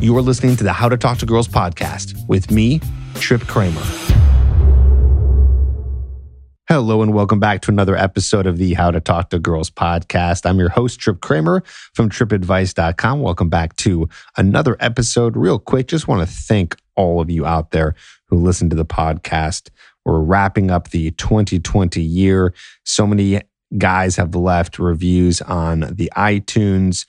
You are listening to the How to Talk to Girls podcast with me, Trip Kramer. Hello, and welcome back to another episode of the How to Talk to Girls podcast. I'm your host, Trip Kramer from tripadvice.com. Welcome back to another episode. Real quick, just want to thank all of you out there who listen to the podcast. We're wrapping up the 2020 year. So many guys have left reviews on the iTunes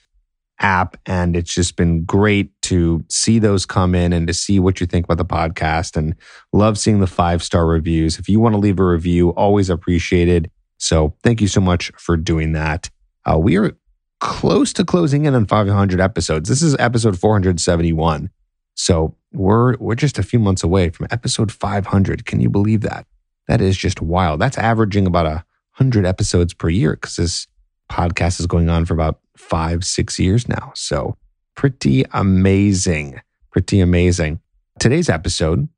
app. And it's just been great to see those come in and to see what you think about the podcast and love seeing the five star reviews. If you want to leave a review, always appreciated. So thank you so much for doing that. Uh, we are close to closing in on 500 episodes. This is episode 471. So we're we're just a few months away from episode 500. Can you believe that? That is just wild. That's averaging about a hundred episodes per year because this podcast is going on for about five, six years now. So pretty amazing. Pretty amazing. Today's episode,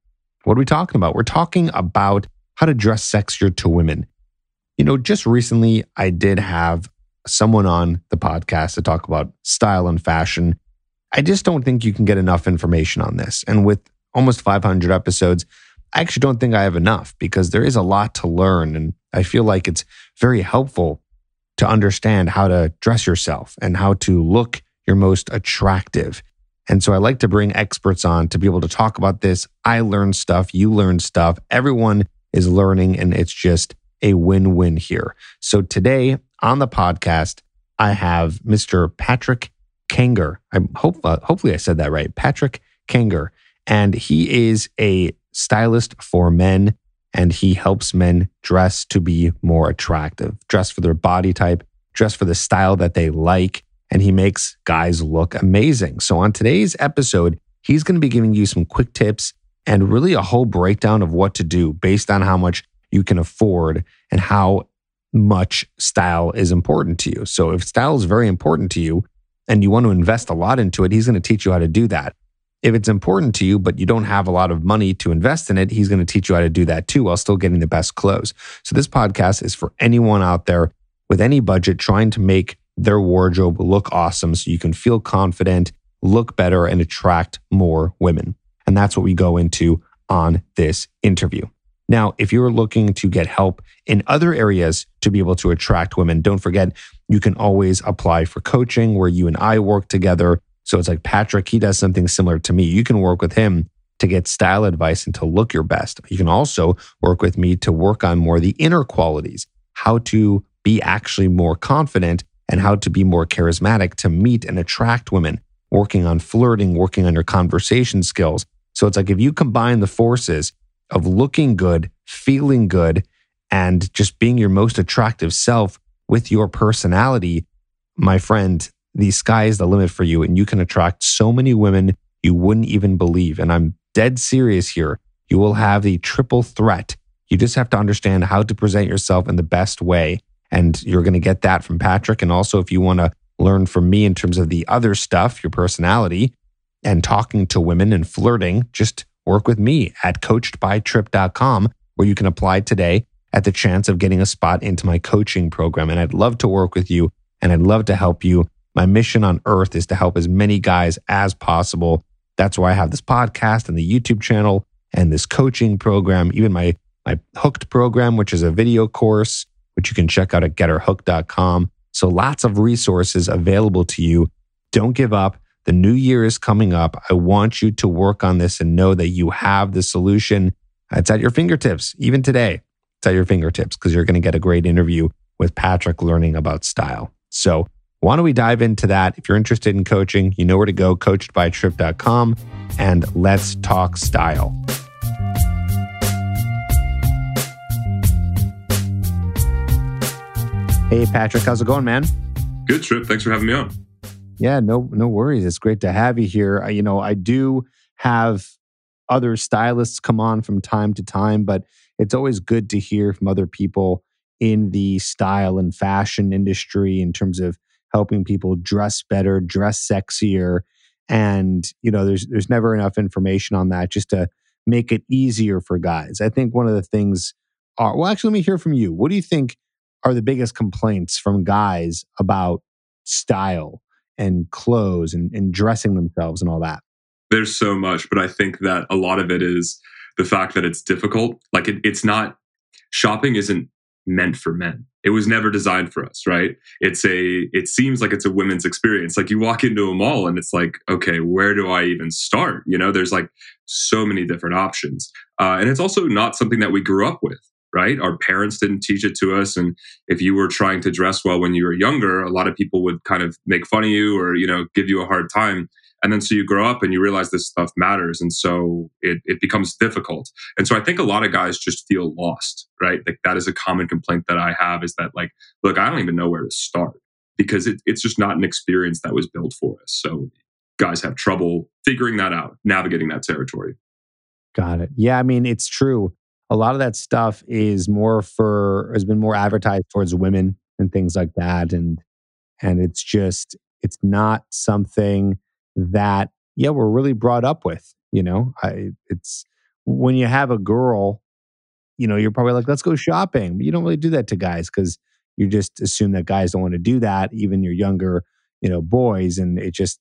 what are we talking about? We're talking about how to dress sexier to women. You know, just recently, I did have someone on the podcast to talk about style and fashion. I just don't think you can get enough information on this. And with almost 500 episodes, I actually don't think I have enough because there is a lot to learn. And I feel like it's very helpful to understand how to dress yourself and how to look your most attractive. And so I like to bring experts on to be able to talk about this. I learn stuff, you learn stuff, everyone is learning, and it's just a win win here. So today on the podcast, I have Mr. Patrick Kanger. I hope, uh, hopefully, I said that right. Patrick Kanger. And he is a stylist for men and he helps men dress to be more attractive, dress for their body type, dress for the style that they like, and he makes guys look amazing. So, on today's episode, he's going to be giving you some quick tips and really a whole breakdown of what to do based on how much you can afford and how much style is important to you. So, if style is very important to you and you want to invest a lot into it, he's going to teach you how to do that. If it's important to you, but you don't have a lot of money to invest in it, he's going to teach you how to do that too while still getting the best clothes. So, this podcast is for anyone out there with any budget trying to make their wardrobe look awesome so you can feel confident, look better, and attract more women. And that's what we go into on this interview. Now, if you're looking to get help in other areas to be able to attract women, don't forget you can always apply for coaching where you and I work together so it's like Patrick, he does something similar to me. You can work with him to get style advice and to look your best. You can also work with me to work on more the inner qualities, how to be actually more confident and how to be more charismatic to meet and attract women, working on flirting, working on your conversation skills. So it's like if you combine the forces of looking good, feeling good, and just being your most attractive self with your personality, my friend, the sky is the limit for you and you can attract so many women you wouldn't even believe. And I'm dead serious here. You will have the triple threat. You just have to understand how to present yourself in the best way. And you're going to get that from Patrick. And also, if you want to learn from me in terms of the other stuff, your personality and talking to women and flirting, just work with me at coachedbytrip.com, where you can apply today at the chance of getting a spot into my coaching program. And I'd love to work with you and I'd love to help you my mission on earth is to help as many guys as possible. That's why I have this podcast and the YouTube channel and this coaching program, even my, my hooked program, which is a video course, which you can check out at getherhooked.com. So lots of resources available to you. Don't give up. The new year is coming up. I want you to work on this and know that you have the solution. It's at your fingertips, even today. It's at your fingertips because you're going to get a great interview with Patrick learning about style. So why don't we dive into that? If you're interested in coaching, you know where to go, coachedbytrip.com, and let's talk style. Hey, Patrick, how's it going, man? Good, Trip. Thanks for having me on. Yeah, no, no worries. It's great to have you here. I, you know, I do have other stylists come on from time to time, but it's always good to hear from other people in the style and fashion industry in terms of helping people dress better, dress sexier. And, you know, there's there's never enough information on that just to make it easier for guys. I think one of the things are well, actually, let me hear from you. What do you think are the biggest complaints from guys about style and clothes and, and dressing themselves and all that? There's so much, but I think that a lot of it is the fact that it's difficult. Like it, it's not shopping isn't meant for men. It was never designed for us, right? It's a it seems like it's a women's experience. Like you walk into a mall and it's like, okay, where do I even start? You know, there's like so many different options. Uh, and it's also not something that we grew up with, right? Our parents didn't teach it to us. And if you were trying to dress well when you were younger, a lot of people would kind of make fun of you or, you know, give you a hard time. And then so you grow up and you realize this stuff matters. And so it, it becomes difficult. And so I think a lot of guys just feel lost, right? Like that is a common complaint that I have is that like, look, I don't even know where to start because it, it's just not an experience that was built for us. So guys have trouble figuring that out, navigating that territory. Got it. Yeah. I mean, it's true. A lot of that stuff is more for, has been more advertised towards women and things like that. And, and it's just, it's not something that yeah we're really brought up with you know? I, it's when you have a girl you know you're probably like let's go shopping. But you don't really do that to guys because you just assume that guys don't want to do that even your younger you know boys and it's just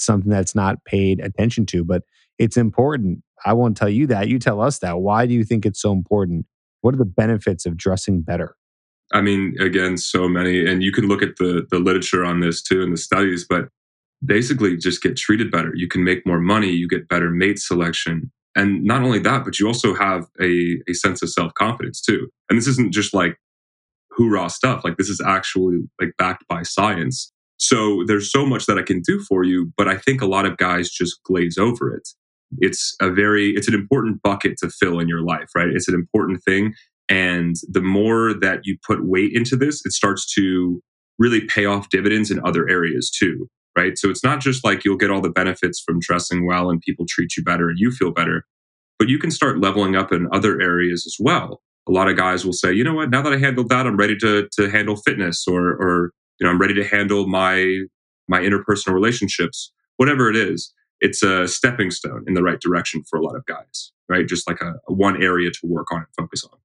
something that's not paid attention to but it's important. I won't tell you that you tell us that. Why do you think it's so important? What are the benefits of dressing better? I mean again so many and you can look at the the literature on this too and the studies but basically just get treated better. You can make more money, you get better mate selection. And not only that, but you also have a, a sense of self confidence too. And this isn't just like hoorah stuff. Like this is actually like backed by science. So there's so much that I can do for you, but I think a lot of guys just glaze over it. It's a very, it's an important bucket to fill in your life, right? It's an important thing. And the more that you put weight into this, it starts to really pay off dividends in other areas too right? So it's not just like you'll get all the benefits from dressing well and people treat you better and you feel better, but you can start leveling up in other areas as well. A lot of guys will say, you know what, now that I handled that, I'm ready to, to handle fitness or, or, you know, I'm ready to handle my, my interpersonal relationships, whatever it is. It's a stepping stone in the right direction for a lot of guys, right? Just like a, a one area to work on and focus on.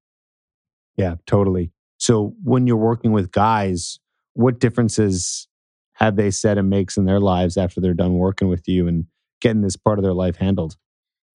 Yeah, totally. So when you're working with guys, what differences have they said and makes in their lives after they're done working with you and getting this part of their life handled?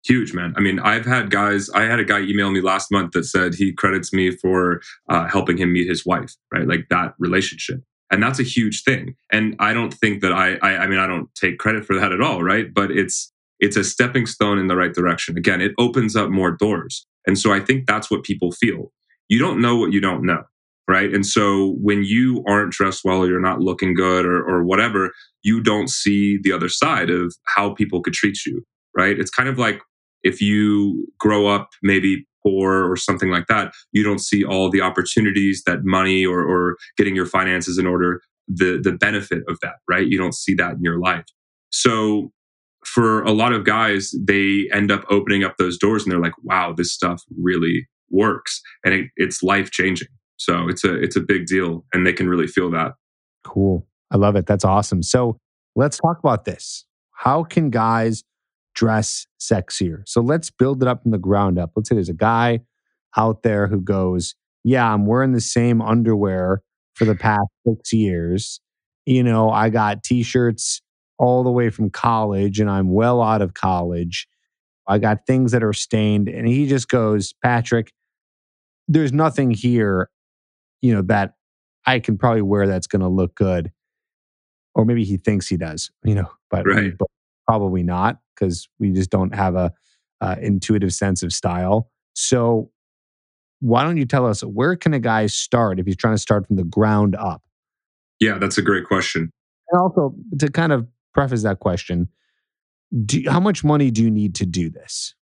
Huge, man. I mean, I've had guys, I had a guy email me last month that said he credits me for uh, helping him meet his wife, right? Like that relationship. And that's a huge thing. And I don't think that I, I, I mean, I don't take credit for that at all, right? But it's, it's a stepping stone in the right direction. Again, it opens up more doors. And so I think that's what people feel. You don't know what you don't know right? And so when you aren't dressed well or you're not looking good or, or whatever, you don't see the other side of how people could treat you, right? It's kind of like if you grow up maybe poor or something like that, you don't see all the opportunities that money or, or getting your finances in order, the, the benefit of that, right? You don't see that in your life. So for a lot of guys, they end up opening up those doors and they're like, wow, this stuff really works. And it, it's life changing. So it's a it's a big deal and they can really feel that. Cool. I love it. That's awesome. So let's talk about this. How can guys dress sexier? So let's build it up from the ground up. Let's say there's a guy out there who goes, Yeah, I'm wearing the same underwear for the past six years. You know, I got t shirts all the way from college and I'm well out of college. I got things that are stained. And he just goes, Patrick, there's nothing here you know, that I can probably wear that's going to look good. Or maybe he thinks he does, you know, but, right. but probably not because we just don't have a uh, intuitive sense of style. So why don't you tell us where can a guy start if he's trying to start from the ground up? Yeah, that's a great question. And also to kind of preface that question, do, how much money do you need to do this?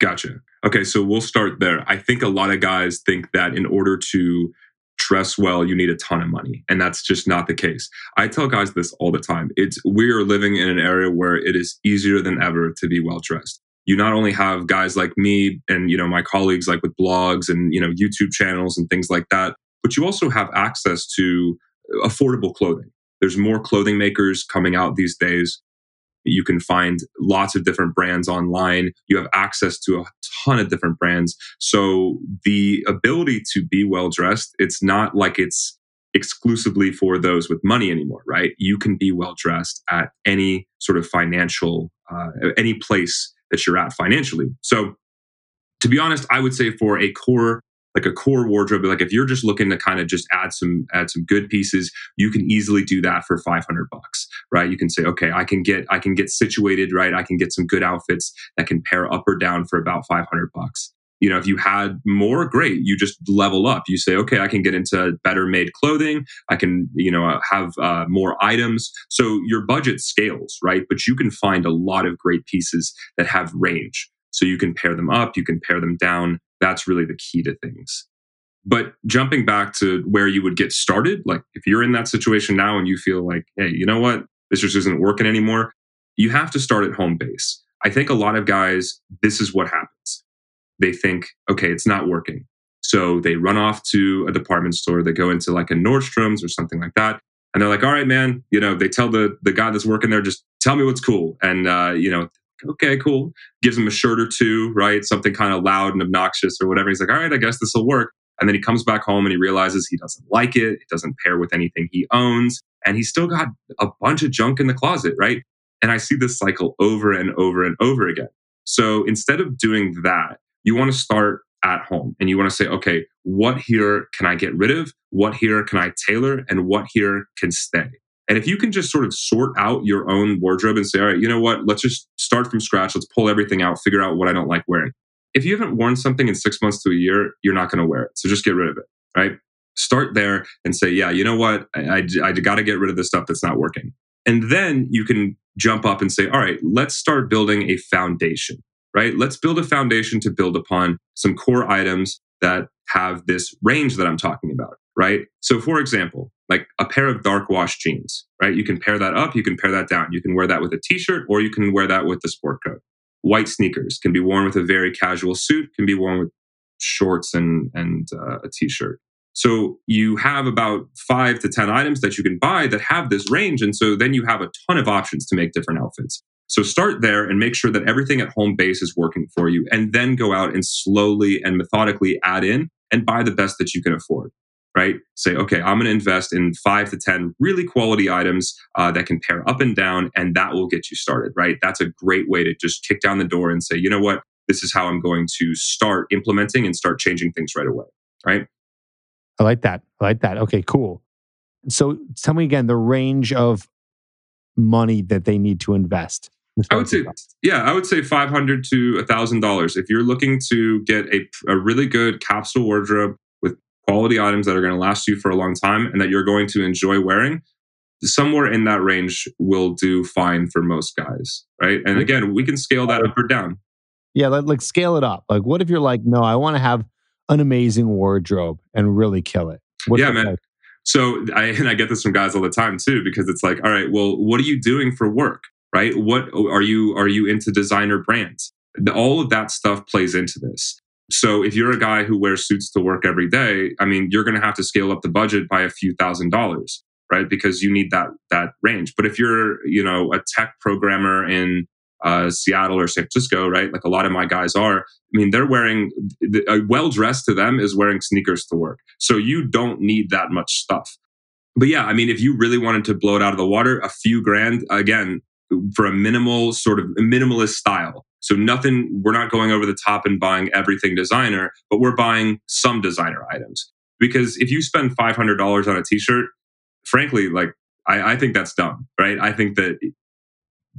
Gotcha. Okay, so we'll start there. I think a lot of guys think that in order to dress well, you need a ton of money. And that's just not the case. I tell guys this all the time. It's we are living in an area where it is easier than ever to be well dressed. You not only have guys like me and you know my colleagues like with blogs and you know YouTube channels and things like that, but you also have access to affordable clothing. There's more clothing makers coming out these days. You can find lots of different brands online. You have access to a ton of different brands. So the ability to be well dressed, it's not like it's exclusively for those with money anymore, right? You can be well dressed at any sort of financial uh, any place that you're at financially. So, to be honest, I would say for a core like a core wardrobe. Like if you're just looking to kind of just add some add some good pieces you can easily do that for 500 bucks right? You can say okay i can get i can get situated right? I can get some good outfits that can pair up or down for about 500 bucks. You know if you had more great. You just level up. You say okay i can get into better made clothing. I can you know have uh, more items. So your budget scales right? But you can find a lot of great pieces that have range. So you can pair them up you can pair them down that's really the key to things but jumping back to where you would get started like if you're in that situation now and you feel like hey you know what this just isn't working anymore you have to start at home base i think a lot of guys this is what happens they think, okay, it's not working. So they run off to a department store. They go into like a Nordstrom's or something like that. And they're like, all right, man, you know, they tell the, the guy that's working there, just tell me what's cool. And, uh, you know, okay, cool. Gives him a shirt or two, right? Something kind of loud and obnoxious or whatever. He's like, all right, I guess this will work. And then he comes back home and he realizes he doesn't like it. It doesn't pair with anything he owns. And he's still got a bunch of junk in the closet, right? And I see this cycle over and over and over again. So instead of doing that, you want to start at home and you want to say, okay, what here can I get rid of? What here can I tailor? And what here can stay? And if you can just sort of sort out your own wardrobe and say, all right, you know what? Let's just start from scratch. Let's pull everything out, figure out what I don't like wearing. If you haven't worn something in six months to a year, you're not going to wear it. So just get rid of it, right? Start there and say, yeah, you know what? I, I, I got to get rid of the stuff that's not working. And then you can jump up and say, all right, let's start building a foundation right? Let's build a foundation to build upon some core items that have this range that I'm talking about, right? So, for example, like a pair of dark wash jeans, right? You can pair that up, you can pair that down. You can wear that with a t shirt or you can wear that with the sport coat. White sneakers can be worn with a very casual suit, can be worn with shorts and, and uh, a t shirt. So you have about five to 10 items that you can buy that have this range. And so then you have a ton of options to make different outfits. So start there and make sure that everything at home base is working for you, and then go out and slowly and methodically add in and buy the best that you can afford. Right? Say, okay, I'm going to invest in five to 10 really quality items uh, that can pair up and down, and that will get you started. Right? That's a great way to just kick down the door and say, you know what? This is how I'm going to start implementing and start changing things right away. Right? I like that. I like that. Okay, cool. So tell me again the range of money that they need to invest I would say, yeah, I would say five hundred to a thousand dollars if you're looking to get a, a really good capsule wardrobe with quality items that are going to last you for a long time and that you're going to enjoy wearing. Somewhere in that range will do fine for most guys, right? And mm-hmm. again, we can scale that up or down. Yeah, like, like scale it up. Like, what if you're like, no, I want to have an amazing wardrobe and really kill it? What's yeah, man. Like? So I and I get this from guys all the time too, because it's like, all right, well, what are you doing for work? Right? What are you are you into designer brands? All of that stuff plays into this. So if you're a guy who wears suits to work every day, I mean, you're going to have to scale up the budget by a few thousand dollars, right? Because you need that that range. But if you're, you know, a tech programmer in uh, Seattle or San Francisco, right? Like a lot of my guys are. I mean, they're wearing uh, well dressed to them is wearing sneakers to work. So you don't need that much stuff. But yeah, I mean, if you really wanted to blow it out of the water, a few grand, again, for a minimal sort of minimalist style. So nothing, we're not going over the top and buying everything designer, but we're buying some designer items. Because if you spend $500 on a t-shirt, frankly, like I, I think that's dumb, right? I think that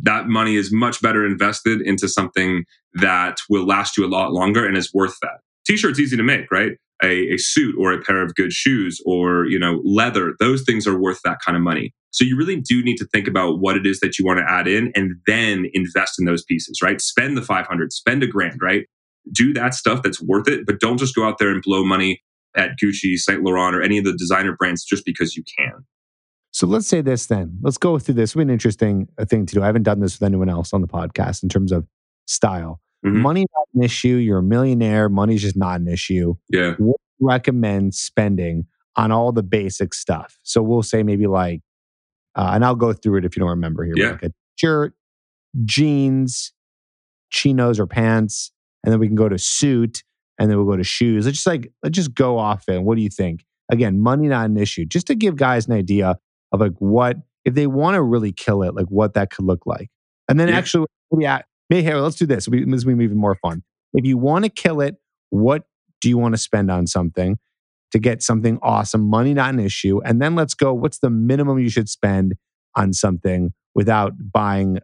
that money is much better invested into something that will last you a lot longer and is worth that. T-shirt's easy to make, right? A, a, suit or a pair of good shoes or you know leather those things are worth that kind of money so you really do need to think about what it is that you want to add in and then invest in those pieces, right? Spend the 500, spend a grand, right? Do that stuff that's worth it, but don't just go out there and blow money at Gucci, Saint Laurent, or any of the designer brands just because you can. So let's say this then. Let's go through this. It's an interesting uh, thing to do. I haven't done this with anyone else on the podcast in terms of style. Mm-hmm. Money not an issue. You're a millionaire. Money's just not an issue. Yeah. What recommend spending on all the basic stuff? So we'll say maybe like uh, and I'll go through it if you don't remember here. Yeah. Like a shirt, jeans, chinos or pants, and then we can go to suit, and then we'll go to shoes. Let's just like let's just go off it. What do you think? Again, money not an issue. Just to give guys an idea of like what if they want to really kill it, like what that could look like. And then yeah. actually, yeah, hey, here, let's do this. We, this will be even more fun. If you want to kill it, what do you want to spend on something to get something awesome? Money not an issue. And then let's go. What's the minimum you should spend on something without buying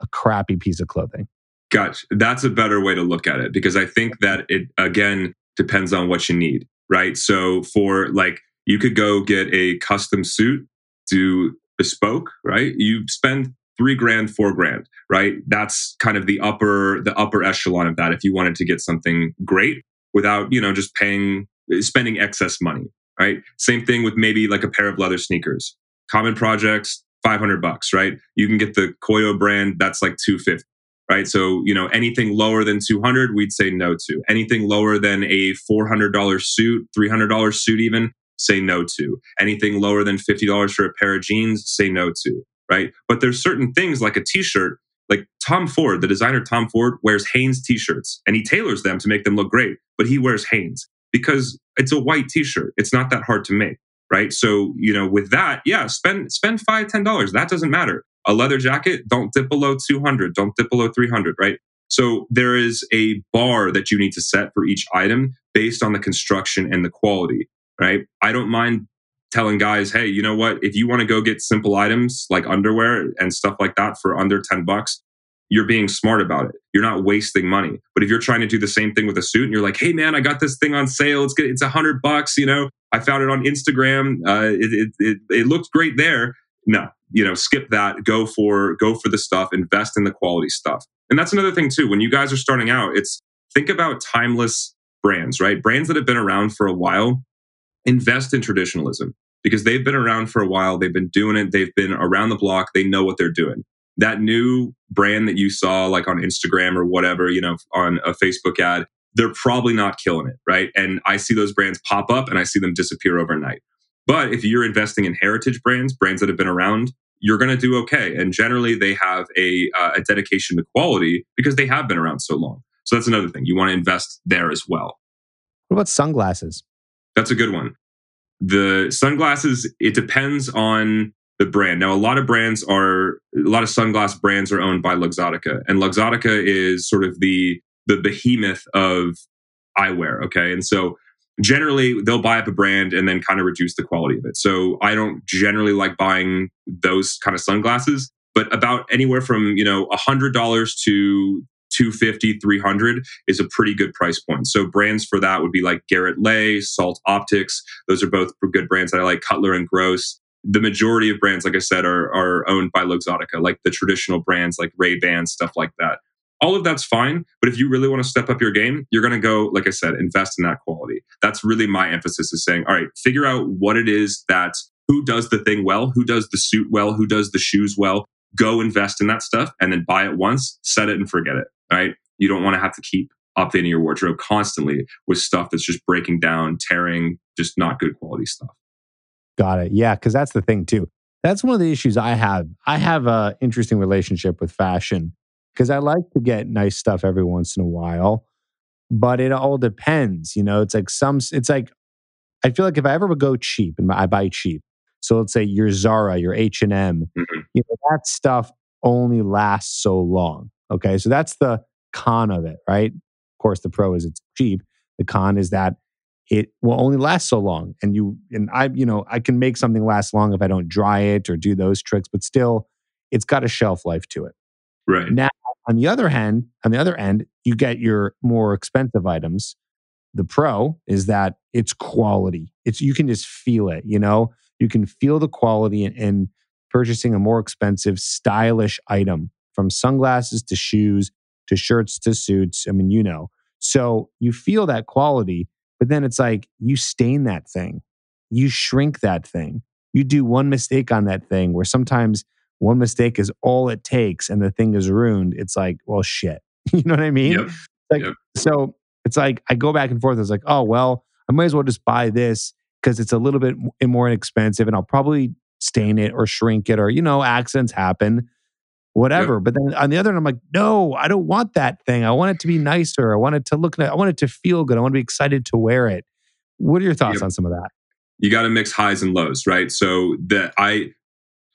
a crappy piece of clothing? Gotcha. That's a better way to look at it because I think that it again depends on what you need, right? So for like you could go get a custom suit, do bespoke, right? You spend three grand, four grand, right? That's kind of the upper the upper echelon of that. If you wanted to get something great without, you know, just paying spending excess money, right? Same thing with maybe like a pair of leather sneakers. Common projects, 500 bucks, right? You can get the Koio brand, that's like 250 right? So, you know, anything lower than 200, we'd say no to. Anything lower than a $400 suit, $300 suit even, say no to. Anything lower than $50 for a pair of jeans, say no to, right? But there's certain things like a t-shirt, like Tom Ford, the designer Tom Ford wears Hanes t-shirts and he tailors them to make them look great, but he wears Hanes because it's a white t-shirt. It's not that hard to make, right? So, you know, with that, yeah, spend spend five, ten dollars. That doesn't matter a leather jacket, don't dip below 200, don't dip below 300, right? So there is a bar that you need to set for each item based on the construction and the quality, right? I don't mind telling guys, hey, you know what? If you want to go get simple items like underwear and stuff like that for under 10 bucks, you're being smart about it. You're not wasting money. But if you're trying to do the same thing with a suit and you're like, hey man, I got this thing on sale. It's good. It's a hundred bucks. You know, I found it on Instagram. Uh, it, it, it, it looked great there. No, you know skip that go for go for the stuff invest in the quality stuff and that's another thing too when you guys are starting out it's think about timeless brands right brands that have been around for a while invest in traditionalism because they've been around for a while they've been doing it they've been around the block they know what they're doing that new brand that you saw like on instagram or whatever you know on a facebook ad they're probably not killing it right and i see those brands pop up and i see them disappear overnight but if you're investing in heritage brands brands that have been around you're going to do okay. And generally, they have a, uh, a dedication to quality because they have been around so long. So that's another thing. You want to invest there as well. What about sunglasses? That's a good one. The sunglasses, it depends on the brand. Now, a lot of brands are, a lot of sunglass brands are owned by Luxottica, and Luxottica is sort of the the behemoth of eyewear. Okay, and so generally they'll buy up a brand and then kind of reduce the quality of it. So I don't generally like buying those kind of sunglasses, but about anywhere from, you know, a $100 to 250 300 is a pretty good price point so brands for that would be like Garrett Leight salt optics those are both good brands that i like cutler and gross the majority of brands like i said are, are owned by luxottica like the traditional brands like ray ban stuff like that all of that's fine. But if you really want to step up your game, you're going to go, like I said, invest in that quality. That's really my emphasis is saying, all right, figure out what it is that who does the thing well, who does the suit well, who does the shoes well. Go invest in that stuff and then buy it once, set it and forget it. Right. You don't want to have to keep updating your wardrobe constantly with stuff that's just breaking down, tearing, just not good quality stuff. Got it. Yeah. Cause that's the thing too. That's one of the issues I have. I have a interesting relationship with fashion because I like to get nice stuff every once in a while, but it all depends. You know, it's like some, it's like, I feel like if I ever would go cheap and I buy cheap, so let's say your Zara, your H and M, mm-hmm. you know, that stuff only lasts so long. Okay, so that's the con of it, right? Of course, the pro is it's cheap. The con is that it will only last so long, and you and I, you know, I can make something last long if I don't dry it or do those tricks, but still, it's got a shelf life to it. Right now, on the other hand, on the other end, you get your more expensive items. The pro is that it's quality. It's you can just feel it, you know? You can feel the quality in, in purchasing a more expensive, stylish item from sunglasses to shoes to shirts to suits. I mean, you know. So you feel that quality, but then it's like you stain that thing. You shrink that thing. You do one mistake on that thing where sometimes one mistake is all it takes and the thing is ruined, it's like, well, shit. you know what I mean? Yep. Like, yep. so it's like I go back and forth. It's like, oh, well, I might as well just buy this because it's a little bit more inexpensive and I'll probably stain it or shrink it or, you know, accidents happen, whatever. Yep. But then on the other end, I'm like, no, I don't want that thing. I want it to be nicer. I want it to look, I want it to feel good. I want to be excited to wear it. What are your thoughts on some of that? You got to mix highs and lows, right? So that I,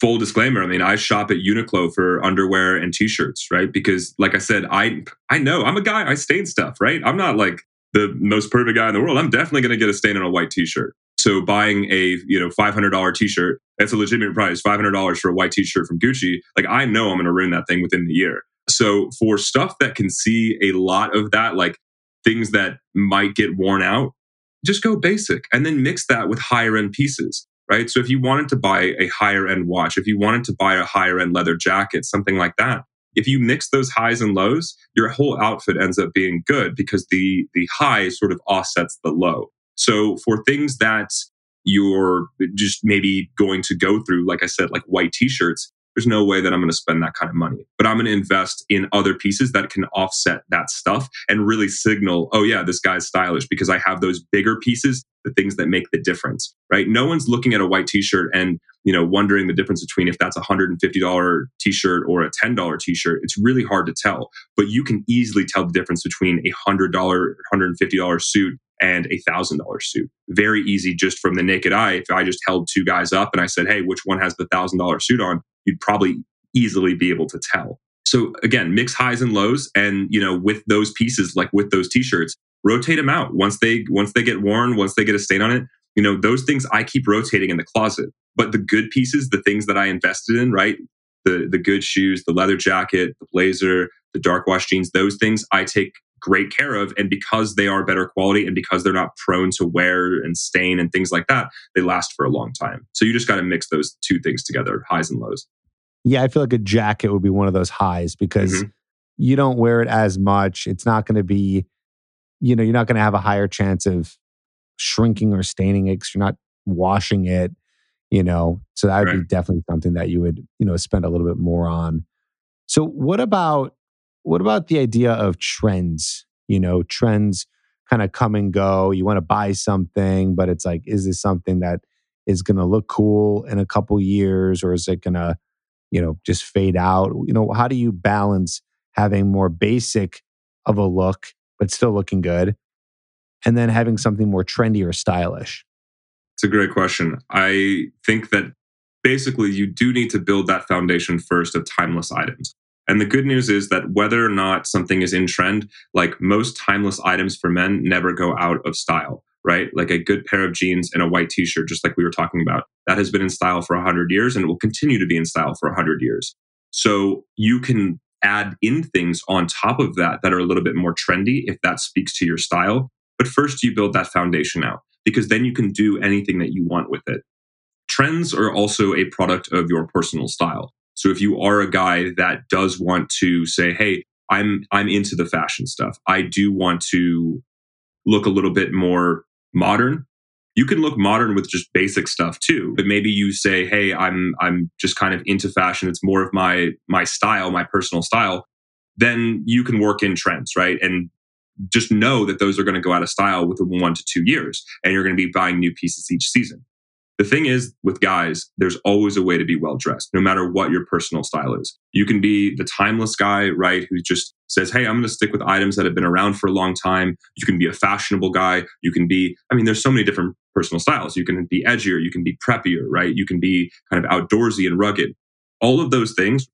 full disclaimer, I mean, I shop at Uniqlo for underwear and t-shirts, right? Because like I said, I I know I'm a guy, I stain stuff, right? I'm not like the most perfect guy in the world. I'm definitely going to get a stain on a white t-shirt. So buying a, you know, $500 t-shirt, that's a legitimate price, $500 for a white t-shirt from Gucci. Like I know I'm going to ruin that thing within the year. So for stuff that can see a lot of that, like things that might get worn out, just go basic and then mix that with higher end pieces right? So if you wanted to buy a higher end watch, if you wanted to buy a higher end leather jacket, something like that, if you mix those highs and lows, your whole outfit ends up being good because the the high sort of offsets the low. So for things that you're just maybe going to go through, like I said, like white t-shirts, there's no way that I'm going to spend that kind of money. But I'm going to invest in other pieces that can offset that stuff and really signal, oh, yeah, this guy's stylish because I have those bigger pieces, the things that make the difference, right? No one's looking at a white t shirt and, you know, wondering the difference between if that's a $150 t shirt or a $10 t shirt. It's really hard to tell, but you can easily tell the difference between a $100, $150 suit and a thousand dollar suit. Very easy just from the naked eye. If I just held two guys up and I said, Hey, which one has the thousand dollar suit on? You'd probably easily be able to tell. So again, mix highs and lows. And, you know, with those pieces, like with those t-shirts, rotate them out once they, once they get worn, once they get a stain on it, you know, those things I keep rotating in the closet. But the good pieces, the things that I invested in, right? The, the good shoes, the leather jacket, the blazer, the dark wash jeans, those things I take great care of. And because they are better quality and because they're not prone to wear and stain and things like that, they last for a long time. So you just got to mix those two things together, highs and lows. Yeah, I feel like a jacket would be one of those highs because mm-hmm. you don't wear it as much. It's not going to be, you know, you're not going to have a higher chance of shrinking or staining it because you're not washing it, you know. So that would right. be definitely something that you would, you know, spend a little bit more on. So what about what about the idea of trends? You know, trends kind of come and go. You want to buy something, but it's like, is this something that is going to look cool in a couple years or is it going to, you know, just fade out? You know, how do you balance having more basic of a look, but still looking good, and then having something more trendy or stylish? It's a great question. I think that basically you do need to build that foundation first of timeless items. And the good news is that whether or not something is in trend, like most timeless items for men never go out of style, right? Like a good pair of jeans and a white t shirt, just like we were talking about, that has been in style for 100 years and it will continue to be in style for 100 years. So you can add in things on top of that that are a little bit more trendy if that speaks to your style. But first, you build that foundation out because then you can do anything that you want with it. Trends are also a product of your personal style. So if you are a guy that does want to say, "Hey, I'm I'm into the fashion stuff. I do want to look a little bit more modern." You can look modern with just basic stuff too, but maybe you say, "Hey, I'm I'm just kind of into fashion. It's more of my my style, my personal style." Then you can work in trends, right? And just know that those are going to go out of style within one to two years, and you're going to be buying new pieces each season. The thing is, with guys, there's always a way to be well dressed, no matter what your personal style is. You can be the timeless guy, right, who just says, Hey, I'm going to stick with items that have been around for a long time. You can be a fashionable guy. You can be, I mean, there's so many different personal styles. You can be edgier. You can be preppier, right? You can be kind of outdoorsy and rugged. All of those things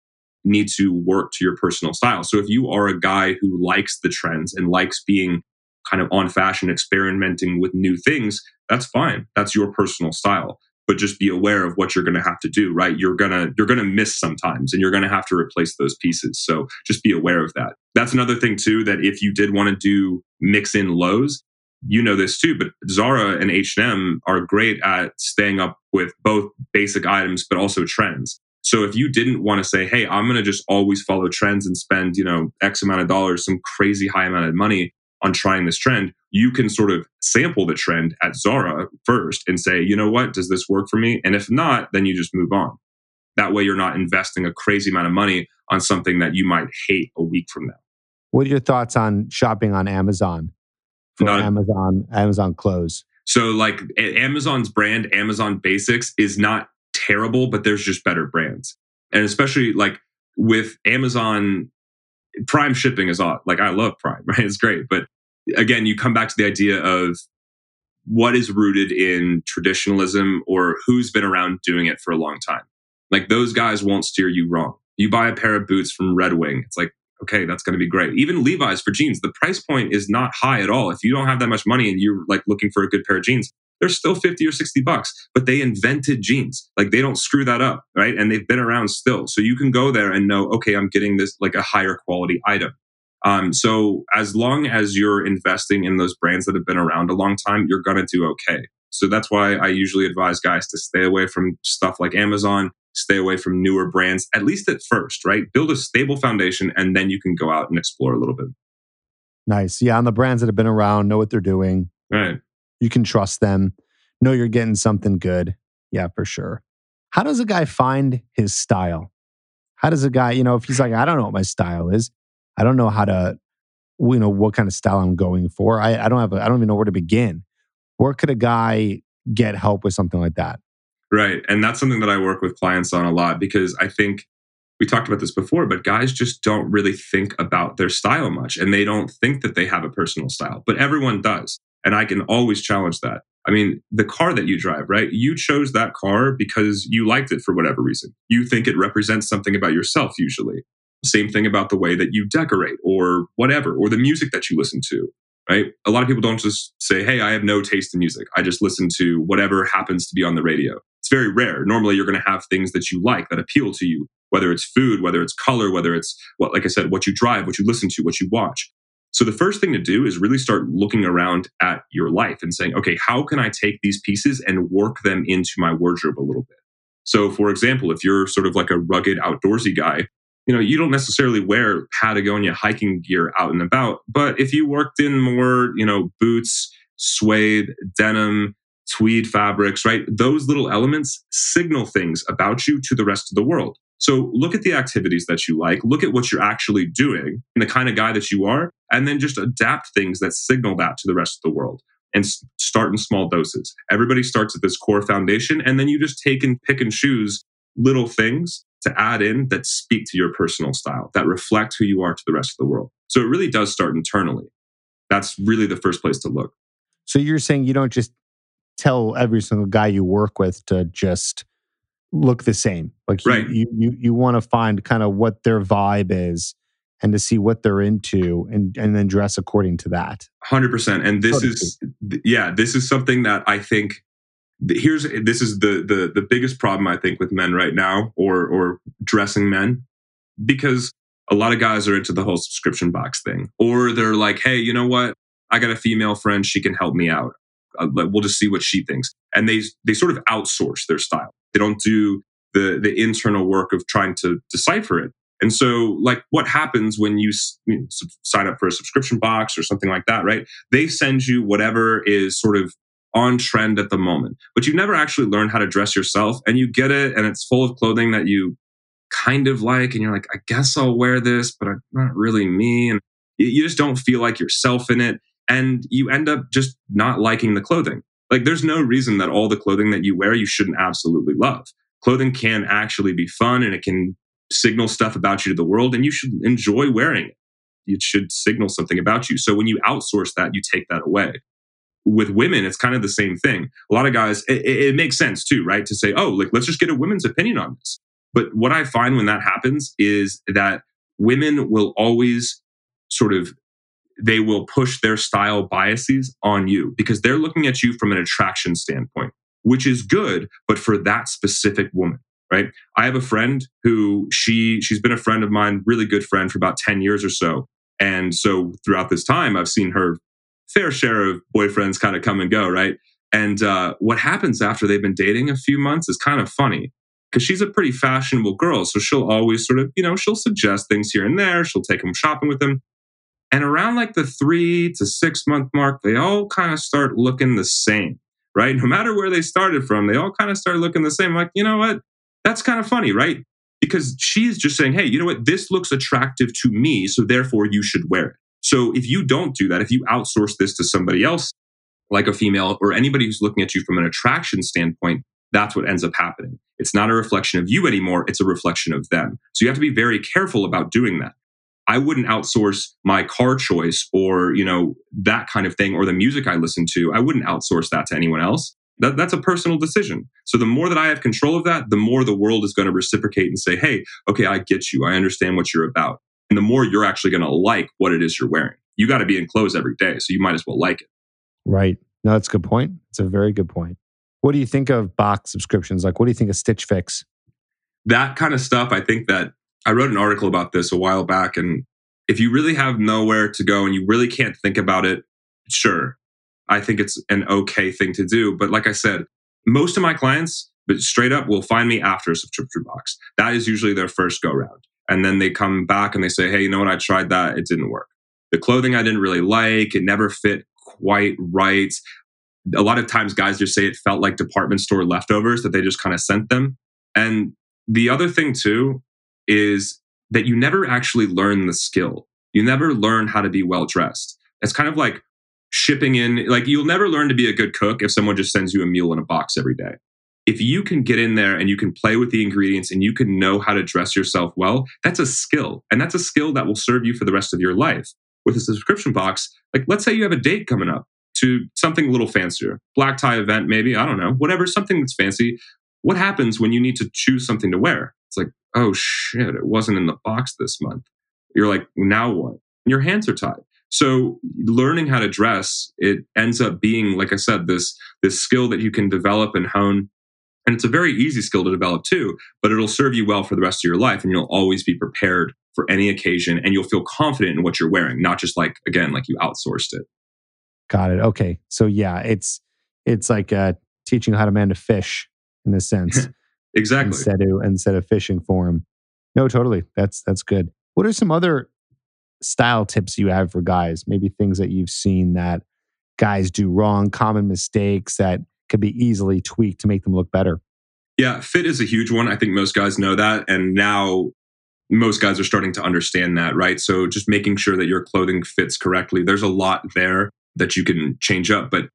need to work to your personal style. So if you are a guy who likes the trends and likes being kind of on fashion, experimenting with new things, that's fine. That's your personal style. But just be aware of what you're going to have to do, right? You're to you're to miss sometimes and you're to have to replace those pieces. So just be aware of that. That's another thing too that if you did want to do mix in lows, you know this too, but Zara and H&M are great at staying up with both basic items but also trends. So if you didn't want to say, "Hey, I'm going to just always follow trends and spend, you know, x amount of dollars, some crazy high amount of money on trying this trend, you can sort of sample the trend at Zara first and say, you know what, does this work for me? And if not, then you just move on. That way, you're not investing a crazy amount of money on something that you might hate a week from now. What are your thoughts on shopping on Amazon for not, Amazon Amazon clothes? So, like Amazon's brand, Amazon Basics, is not terrible, but there's just better brands, and especially like with Amazon Prime shipping is odd. Like I love Prime, right? It's great, but again, you come back to the idea of what is rooted in traditionalism or who's been around doing it for a long time. Like those guys won't steer you wrong. You buy a pair of boots from Red Wing, it's like, okay, that's going to be great. Even Levi's for jeans, the price point is not high at all. If you don't have that much money and you're like looking for a good pair of jeans, they're still 50 or 60 bucks, but they invented jeans. Like they don't screw that up, right? And they've been around still. So you can go there and know, okay, I'm getting this like a higher quality item. Um, so as long as you're investing in those brands that have been around a long time, you're going to do okay. So that's why I usually advise guys to stay away from stuff like Amazon, stay away from newer brands, at least at first, right? Build a stable foundation and then you can go out and explore a little bit. Nice. Yeah. On the brands that have been around, know what they're doing. Right. You can trust them, know you're getting something good. Yeah, for sure. How does a guy find his style? How does a guy, you know, if he's like, I don't know what my style is, I don't know how to, you know, what kind of style I'm going for. I, I don't have, I don't even know where to begin. Where could a guy get help with something like that? Right. And that's something that I work with clients on a lot because I think we talked about this before, but guys just don't really think about their style much and they don't think that they have a personal style, but everyone does. And I can always challenge that. I mean, the car that you drive, right? You chose that car because you liked it for whatever reason. You think it represents something about yourself, usually. Same thing about the way that you decorate or whatever, or the music that you listen to, right? A lot of people don't just say, hey, I have no taste in music. I just listen to whatever happens to be on the radio. It's very rare. Normally, you're going to have things that you like that appeal to you, whether it's food, whether it's color, whether it's what, like I said, what you drive, what you listen to, what you watch. So the first thing to do is really start looking around at your life and saying, okay, how can I take these pieces and work them into my wardrobe a little bit? So, for example, if you're sort of like a rugged outdoorsy guy, you know, you don't necessarily wear Patagonia hiking gear out and about, but if you worked in more, you know, boots, suede, denim, tweed fabrics, right? Those little elements signal things about you to the rest of the world. So look at the activities that you like, look at what you're actually doing and the kind of guy that you are, and then just adapt things that signal that to the rest of the world and start in small doses. Everybody starts at this core foundation, and then you just take and pick and choose little things to add in that speak to your personal style, that reflect who you are to the rest of the world. So it really does start internally. That's really the first place to look. So you're saying you don't just tell every single guy you work with to just look the same. Like you, right. you you you want to find kind of what their vibe is and to see what they're into and and then dress according to that. 100%. And this is yeah, this is something that I think here's this is the the the biggest problem I think with men right now or or dressing men because a lot of guys are into the whole subscription box thing or they're like, "Hey, you know what? I got a female friend, she can help me out. Uh, we'll just see what she thinks." And they they sort of outsource their style. They don't do the the internal work of trying to decipher it. And so, like, what happens when you, you know, sign up for a subscription box or something like that, right? They send you whatever is sort of on trend at the moment, but you've never actually learned how to dress yourself and you get it and it's full of clothing that you kind of like. And you're like, I guess I'll wear this, but I'm not really me. And you just don't feel like yourself in it. And you end up just not liking the clothing. Like, there's no reason that all the clothing that you wear you shouldn't absolutely love. Clothing can actually be fun and it can signal stuff about you to the world, and you should enjoy wearing it. It should signal something about you. So when you outsource that, you take that away with women, it's kind of the same thing. A lot of guys, it, it, makes sense too, right? To say, oh, like, let's just get a women's opinion on this. But what I find when that happens is that women will always sort of, they will push their style biases on you because they're looking at you from an attraction standpoint, which is good, but for that specific woman. Right. I have a friend who she she's been a friend of mine, really good friend for about 10 years or so. And so throughout this time, I've seen her fair share of boyfriends kind of come and go, right? And uh, what happens after they've been dating a few months is kind of funny because she's a pretty fashionable girl. So she'll always sort of, you know, she'll suggest things here and there. She'll take them shopping with them. And around like the three to six month mark, they all kind of start looking the same, right? No matter where they started from, they all kind of start looking the same. Like, you know what? That's kind of funny, right? Because she's just saying, hey, you know what? This looks attractive to me. So therefore, you should wear it. So if you don't do that, if you outsource this to somebody else, like a female or anybody who's looking at you from an attraction standpoint, that's what ends up happening. It's not a reflection of you anymore, it's a reflection of them. So you have to be very careful about doing that. I wouldn't outsource my car choice or, you know, that kind of thing or the music I listen to. I wouldn't outsource that to anyone else. That, that's a personal decision. So the more that I have control of that, the more the world is going to reciprocate and say, hey, okay, I get you. I understand what you're about. And the more you're actually going to like what it is you're wearing. You got to be in clothes every day. So you might as well like it. Right. No, that's a good point. It's a very good point. What do you think of box subscriptions? Like, what do you think of Stitch Fix? That kind of stuff, I think that I wrote an article about this a while back. And if you really have nowhere to go and you really can't think about it, sure, I think it's an okay thing to do. But like I said, most of my clients, but straight up, will find me after a subscription box. That is usually their first go round. And then they come back and they say, hey, you know what? I tried that. It didn't work. The clothing I didn't really like. It never fit quite right. A lot of times, guys just say it felt like department store leftovers that they just kind of sent them. And the other thing, too, is that you never actually learn the skill. You never learn how to be well dressed. It's kind of like shipping in, like, you'll never learn to be a good cook if someone just sends you a meal in a box every day. If you can get in there and you can play with the ingredients and you can know how to dress yourself well, that's a skill. And that's a skill that will serve you for the rest of your life. With a subscription box, like, let's say you have a date coming up to something a little fancier, black tie event, maybe, I don't know, whatever, something that's fancy. What happens when you need to choose something to wear? It's like, oh shit, it wasn't in the box this month. You're like, now what? Your hands are tied. So learning how to dress, it ends up being, like I said, this this skill that you can develop and hone. And it's a very easy skill to develop too, but it'll serve you well for the rest of your life and you'll always be prepared for any occasion and you'll feel confident in what you're wearing, not just like again, like you outsourced it. Got it. Okay. So yeah, it's it's like uh teaching how to man a fish in a sense. exactly. Instead of instead of fishing for him. No, totally. That's that's good. What are some other style tips you have for guys? Maybe things that you've seen that guys do wrong, common mistakes that could be easily tweaked to make them look better. Yeah, fit is a huge one. I think most guys know that. And now most guys are starting to understand that, right? So just making sure that your clothing fits correctly. There's a lot there that you can change up. But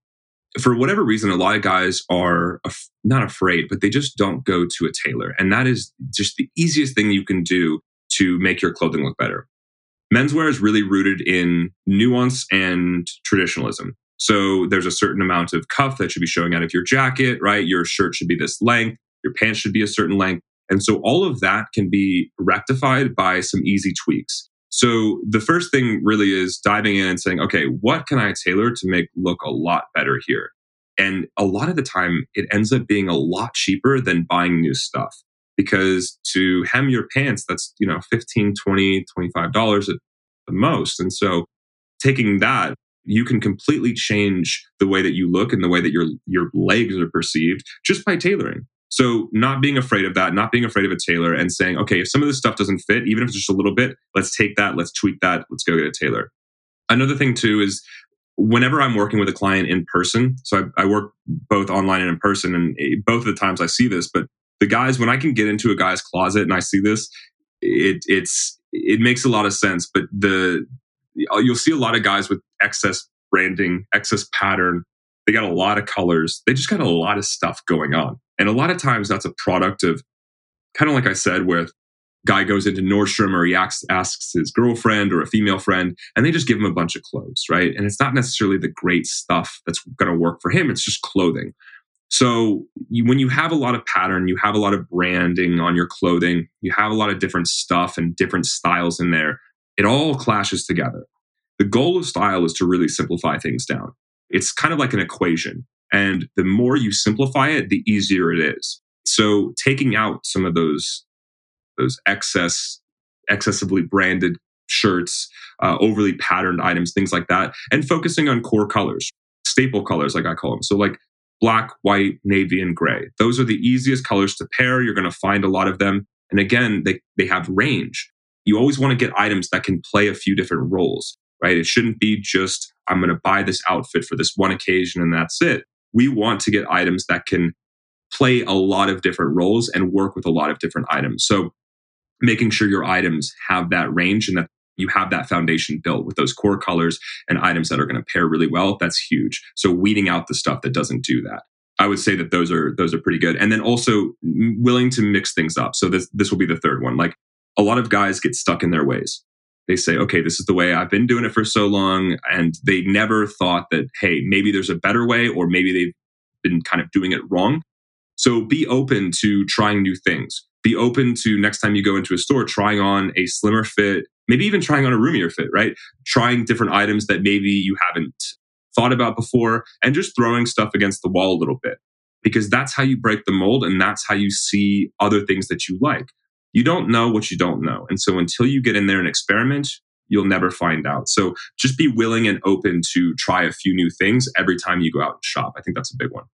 for whatever reason, a lot of guys are af- not afraid, but they just don't go to a tailor. And that is just the easiest thing you can do to make your clothing look better. Menswear is really rooted in nuance and traditionalism. So there's a certain amount of cuff that should be showing out of your jacket, right? Your shirt should be this length, your pants should be a certain length. And so all of that can be rectified by some easy tweaks. So the first thing really is diving in and saying, okay, what can I tailor to make look a lot better here? And a lot of the time, it ends up being a lot cheaper than buying new stuff because to hem your pants, that's, you know, 15, 20, $25 at the most. And so taking that, you can completely change the way that you look and the way that your, your legs are perceived just by tailoring. So not being afraid of that, not being afraid of a tailor and saying, okay, if some of this stuff doesn't fit, even if it's just a little bit, let's take that, let's tweak that, let's go get a tailor. Another thing too is whenever I'm working with a client in person, so I, I work both online and in person, and eh, both of the times I see this, but the guys, when I can get into a guy's closet and I see this, it it's it makes a lot of sense. But the you'll see a lot of guys with excess branding, excess pattern. They got a lot of colors. They just got a lot of stuff going on. And a lot of times that's a product of kind of like I said, with guy goes into Nordstrom or he asks, asks his girlfriend or a female friend, and they just give him a bunch of clothes, right? And it's not necessarily the great stuff that's going to work for him. It's just clothing. So you, when you have a lot of pattern, you have a lot of branding on your clothing, you have a lot of different stuff and different styles in there. It all clashes together. The goal of style is to really simplify things down. It's kind of like an equation. And the more you simplify it, the easier it is. So taking out some of those those excess excessively branded shirts, uh, overly patterned items, things like that, and focusing on core colors, staple colors, like I call them. So like black, white, navy, and gray. Those are the easiest colors to pair. You're going to find a lot of them. And again, they, they have range. You always want to get items that can play a few different roles, right? It shouldn't be just, I'm going to buy this outfit for this one occasion and that's it. We want to get items that can play a lot of different roles and work with a lot of different items. So making sure your items have that range and that you have that foundation built with those core colors and items that are going to pair really well that's huge. So weeding out the stuff that doesn't do that. I would say that those are those are pretty good. And then also willing to mix things up. So this this will be the third one. Like a lot of guys get stuck in their ways they say, okay, this is the way I've been doing it for so long. And they never thought that, hey, maybe there's a better way, or maybe they've been kind of doing it wrong. So be open to trying new things. Be open to next time you go into a store, trying on a slimmer fit, maybe even trying on a roomier fit, right? Trying different items that maybe you haven't thought about before and just throwing stuff against the wall a little bit because that's how you break the mold and that's how you see other things that you like. You don't know what you don't know. And so until you get in there and experiment, you'll never find out. So just be willing and open to try a few new things every time you go out and shop. I think that's a big one.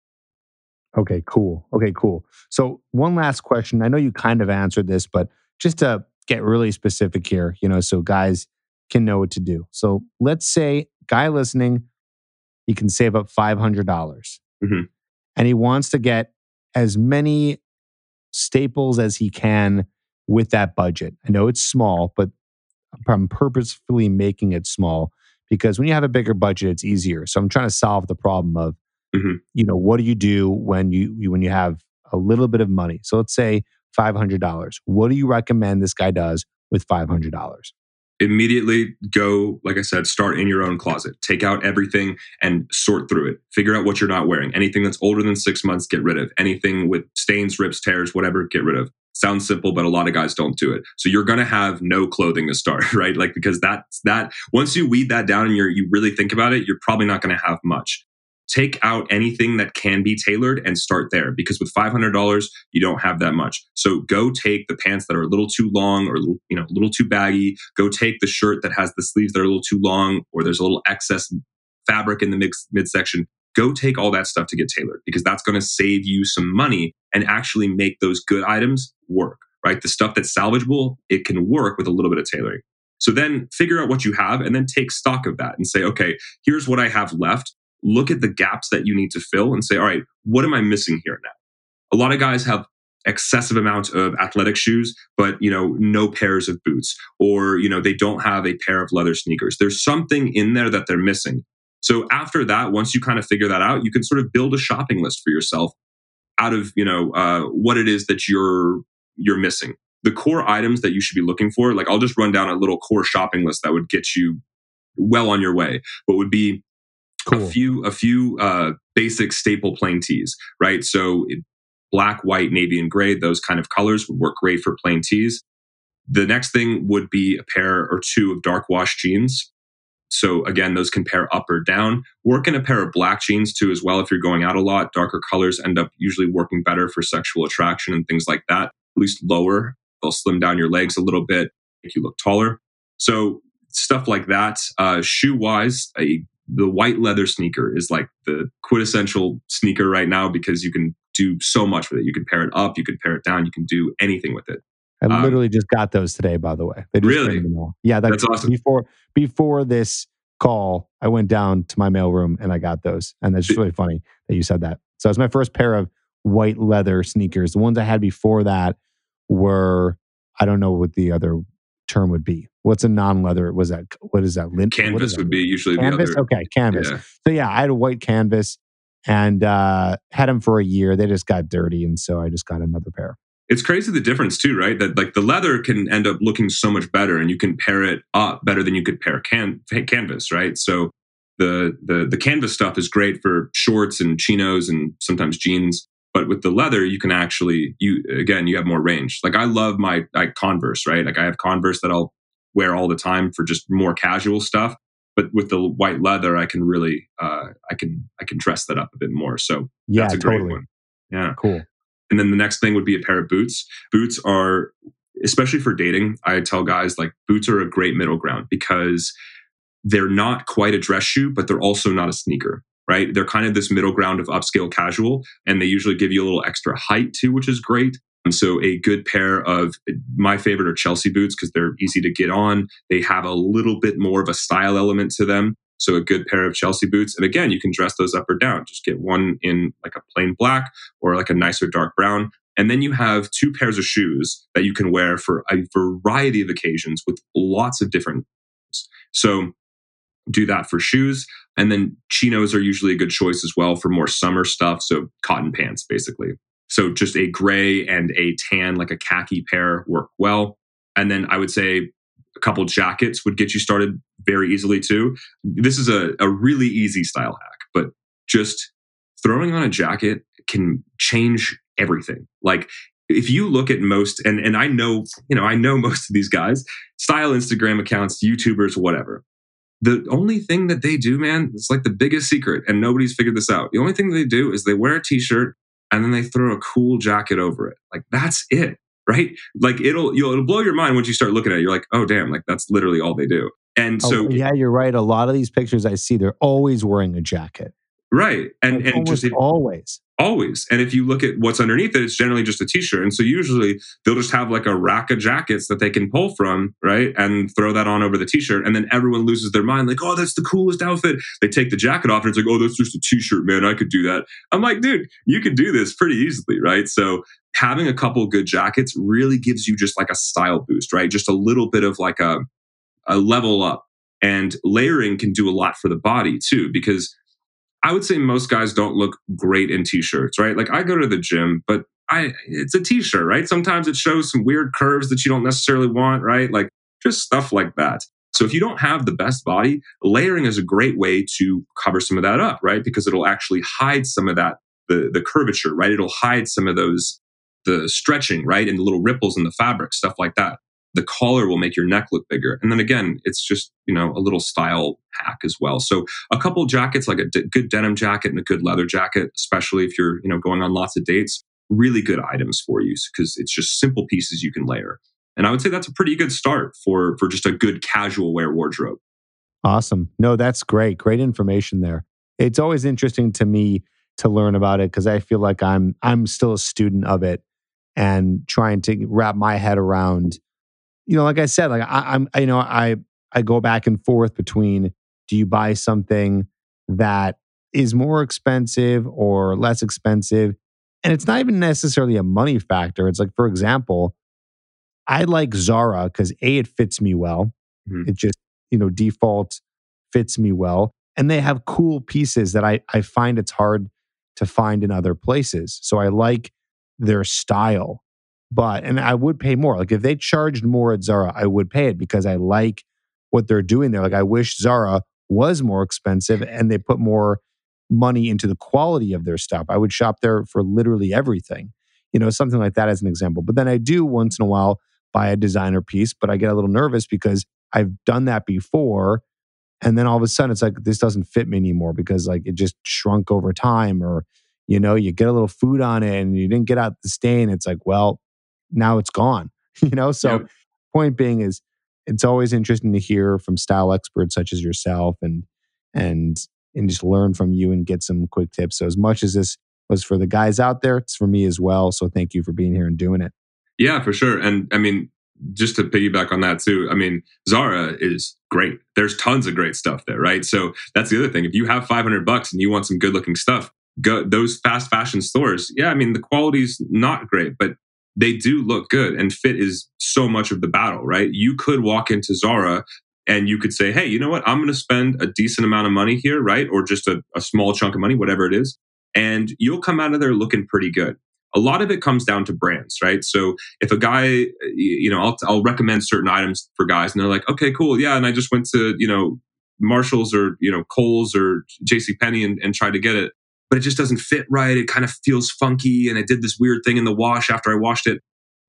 Okay, cool. Okay, cool. So one last question. I know you kind of answered this, but just to get really specific here, you know, so guys can know what to do. So let's say guy listening, he can save up $500 mm-hmm. and he wants to get as many staples as he can with that budget. I know it's small, but I'm purposefully making it small because when you have a bigger budget, it's easier. So I'm trying to solve the problem of, mm-hmm. you know, what do you do when you, you when you have a little bit of money? So let's say five hundred dollars. What do you recommend this guy does with five hundred dollars? Immediately go, like I said, start in your own closet. Take out everything and sort through it. Figure out what you're not wearing. Anything that's older than six months, get rid of. Anything with stains, rips, tears, whatever, get rid of sounds simple but a lot of guys don't do it. So you're going to have no clothing to start right? Like because that's that once you weed that down and you you really think about it you're probably not going to have much. Take out anything that can be tailored and start there because with $500 you don't have that much. So go take the pants that are a little too long or you know a little too baggy. Go take the shirt that has the sleeves that are a little too long or there's a little excess fabric in the mix, midsection go take all that stuff to get tailored because that's going to save you some money and actually make those good items work, right? The stuff that's salvageable, it can work with a little bit of tailoring. So then figure out what you have and then take stock of that and say, okay, here's what I have left. Look at the gaps that you need to fill and say, all right, what am I missing here now? A lot of guys have excessive amounts of athletic shoes but you know no pairs of boots or you know they don't have a pair of leather sneakers there's something in there that they're missing so after that, once you kind of figure that out, you can sort of build a shopping list for yourself out of you know uh, what it is that you're you're missing. The core items that you should be looking for, like I'll just run down a little core shopping list that would get you well on your way. What would be cool. a few a few uh, basic staple plain tees, right? So black, white, navy, and gray, those kind of colors would work great for plain tees. The next thing would be a pair or two of dark wash jeans. So again, those can pair up or down. Work in a pair of black jeans too, as well. If you're going out a lot, darker colors end up usually working better for sexual attraction and things like that. At least lower, they'll slim down your legs a little bit, make you look taller. So stuff like that. Uh, shoe wise, a, the white leather sneaker is like the quintessential sneaker right now because you can do so much with it. You can pair it up, you can pair it down, you can do anything with it. I um, literally just got those today, by the way. really? Yeah, that, that's awesome. Before before this call, I went down to my mailroom and I got those, and that's just really funny that you said that. So it's my first pair of white leather sneakers. The ones I had before that were I don't know what the other term would be. What's a non-leather? Was that what is that? Lint? Canvas that? would be usually canvas. the other. Okay, canvas. Yeah. So yeah, I had a white canvas and uh, had them for a year. They just got dirty, and so I just got another pair it's crazy the difference too, right? That like the leather can end up looking so much better, and you can pair it up better than you could pair can- canvas, right? So the the the canvas stuff is great for shorts and chinos and sometimes jeans, but with the leather, you can actually you again you have more range. Like I love my like Converse, right? Like I have Converse that I'll wear all the time for just more casual stuff. But with the white leather, I can really uh, I can I can dress that up a bit more. So yeah, that's a totally. great one. Yeah, cool. And then the next thing would be a pair of boots. Boots are, especially for dating, I tell guys like boots are a great middle ground because they're not quite a dress shoe, but they're also not a sneaker, right? They're kind of this middle ground of upscale casual, and they usually give you a little extra height too, which is great. And so a good pair of my favorite are Chelsea boots because they're easy to get on. They have a little bit more of a style element to them. So a good pair of Chelsea boots. And again, you can dress those up or down. Just get one in like a plain black or like a nicer dark brown. And then you have two pairs of shoes that you can wear for a variety of occasions with lots of different. So do that for shoes. And then chinos are usually a good choice as well for more summer stuff. So cotton pants, basically. So just a gray and a tan, like a khaki pair work well. And then I would say a couple jackets would get you started very easily too. This is a, a really easy style hack, but just throwing on a jacket can change everything. Like if you look at most and and I know, you know, I know most of these guys, style Instagram accounts, YouTubers, whatever. The only thing that they do, man, it's like the biggest secret, and nobody's figured this out. The only thing they do is they wear a t-shirt and then they throw a cool jacket over it. Like that's it, right? Like it'll you'll, it'll blow your mind once you start looking at it. You're like, oh damn, like that's literally all they do. And Oh, so yeah, you're right. A lot of these pictures I see, they're always wearing a jacket. right, and Like, and just if- always. always. And if you look at what's underneath it, it's generally just a t-shirt. And so usually they'll just have like a rack of jackets that they can pull from, right? And throw that on over the t-shirt. And then everyone loses their mind, like, oh, that's the coolest outfit. They take the jacket off and it's like, oh, that's just a t-shirt, man. I could do that. I'm like, dude, you could do this pretty easily, right? So having a couple good jackets really gives you just like a style boost, right? Just a little bit of like a, a level up. And layering can do a lot for the body too, because I would say most guys don't look great in t-shirts, right? Like I go to the gym, but I it's a t-shirt, right? Sometimes it shows some weird curves that you don't necessarily want, right? Like just stuff like that. So if you don't have the best body, layering is a great way to cover some of that up, right? Because it'll actually hide some of that the the curvature, right? It'll hide some of those the stretching, right? And the little ripples in the fabric, stuff like that. The collar will make your neck look bigger. And then again, it's just, you know, a little style hack as well. So a couple jackets, like a d- good denim jacket and a good leather jacket, especially if you're, you know, going on lots of dates, really good items for you because it's just simple pieces you can layer. And I would say that's a pretty good start for for just a good casual wear wardrobe. Awesome. No, that's great. Great information there. It's always interesting to me to learn about it because I feel like I'm I'm still a student of it and trying to wrap my head around. You know, like I said, like I, I'm, I, you know, I I go back and forth between do you buy something that is more expensive or less expensive, and it's not even necessarily a money factor. It's like, for example, I like Zara because a it fits me well. Mhm. It just you know default fits me well, and they have cool pieces that I I find it's hard to find in other places. So I like their style, but and I would pay more. Like if they charged more at Zara, I would pay it because I like what they're doing there. Like I wish Zara was more expensive and they put more money into the quality of their stuff. I would shop there for literally everything. You know, something like that as an example. But then I do once in a while buy a designer piece, but I get a little nervous because I've done that before. And then all of a sudden it's like, this doesn't fit me anymore because like it just shrunk over time or, you know, you get a little food on it and you didn't get out the stain. It's like, well, now it's gone, you know? So Yep. point being is it's always interesting to hear from style experts such as yourself and, and, and just learn from you and get some quick tips. So as much as this was for the guys out there, it's for me as well. So thank you for being here and doing it. Yeah, for sure. And I mean, just to piggyback on that too, I mean, Zara is great. There's tons of great stuff there, right? So that's the other thing. If you have 500 bucks and you want some good looking stuff, go those fast fashion stores. Yeah, I mean, the quality's not great, but they do look good and fit is so much of the battle, right? You could walk into Zara and you could say, hey, you know what? I'm going to spend a decent amount of money here, right? Or just a, a small chunk of money, whatever it is. And you'll come out of there looking pretty good. A lot of it comes down to brands, right? So if a guy, you know, I'll, I'll recommend certain items for guys and they're like, okay, cool. Yeah. And I just went to, you know, Marshalls or, you know, Kohl's or JC Penney and, and tried to get it, but it just doesn't fit right. It kind of feels funky. And it did this weird thing in the wash after I washed it.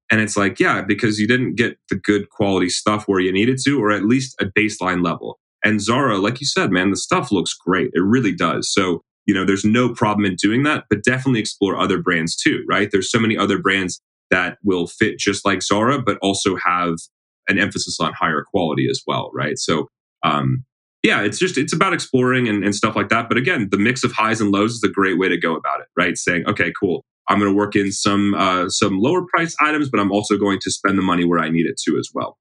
And it's like, yeah, because you didn't get the good quality stuff where you needed to, or at least a baseline level. And Zara, like you said, man, the stuff looks great. It really does. So, you know, there's no problem in doing that, but definitely explore other brands too, right? There's so many other brands that will fit just like Zara, but also have an emphasis on higher quality as well, right? So, um, yeah, it's just it's about exploring and, and stuff like that. But again, the mix of highs and lows is a great way to go about it, right? Saying, okay, cool, I'm going to work in some uh, some lower price items, but I'm also going to spend the money where I need it to as well.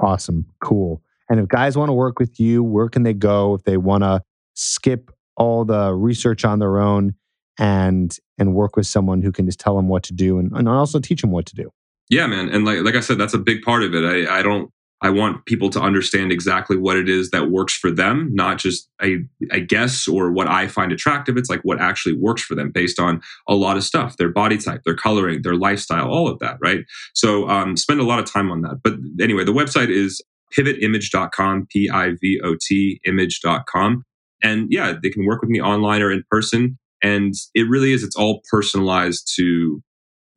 Awesome. Cool. And if guys want to work with you, where can they go if they want to skip all the research on their own and and work with someone who can just tell them what to do and, and also teach them what to do? Yeah, man, and like like I said, that's a big part of it. I, I don't. I want people to understand exactly what it is that works for them, not just a, a guess or what I find attractive. It's like what actually works for them based on a lot of stuff their body type, their coloring, their lifestyle, all of that, right? So um, spend a lot of time on that. But anyway, the website is pivotimage.com, P I V O T image.com. And yeah, they can work with me online or in person. And it really is, it's all personalized to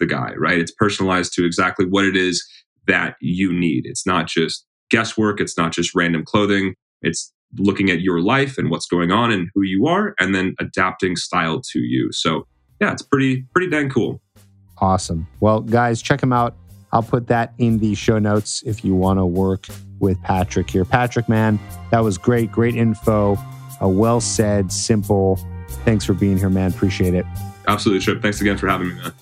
the guy, right? It's personalized to exactly what it is that you need. It's not just guesswork, it's not just random clothing. It's looking at your life and what's going on and who you are and then adapting style to you. So, yeah, it's pretty pretty dang cool. Awesome. Well, guys, check him out. I'll put that in the show notes if you want to work with Patrick here. Patrick, man, that was great. Great info. A well said, simple. Thanks for being here, man. Appreciate it. Absolutely, Trip. Thanks again for having me, man.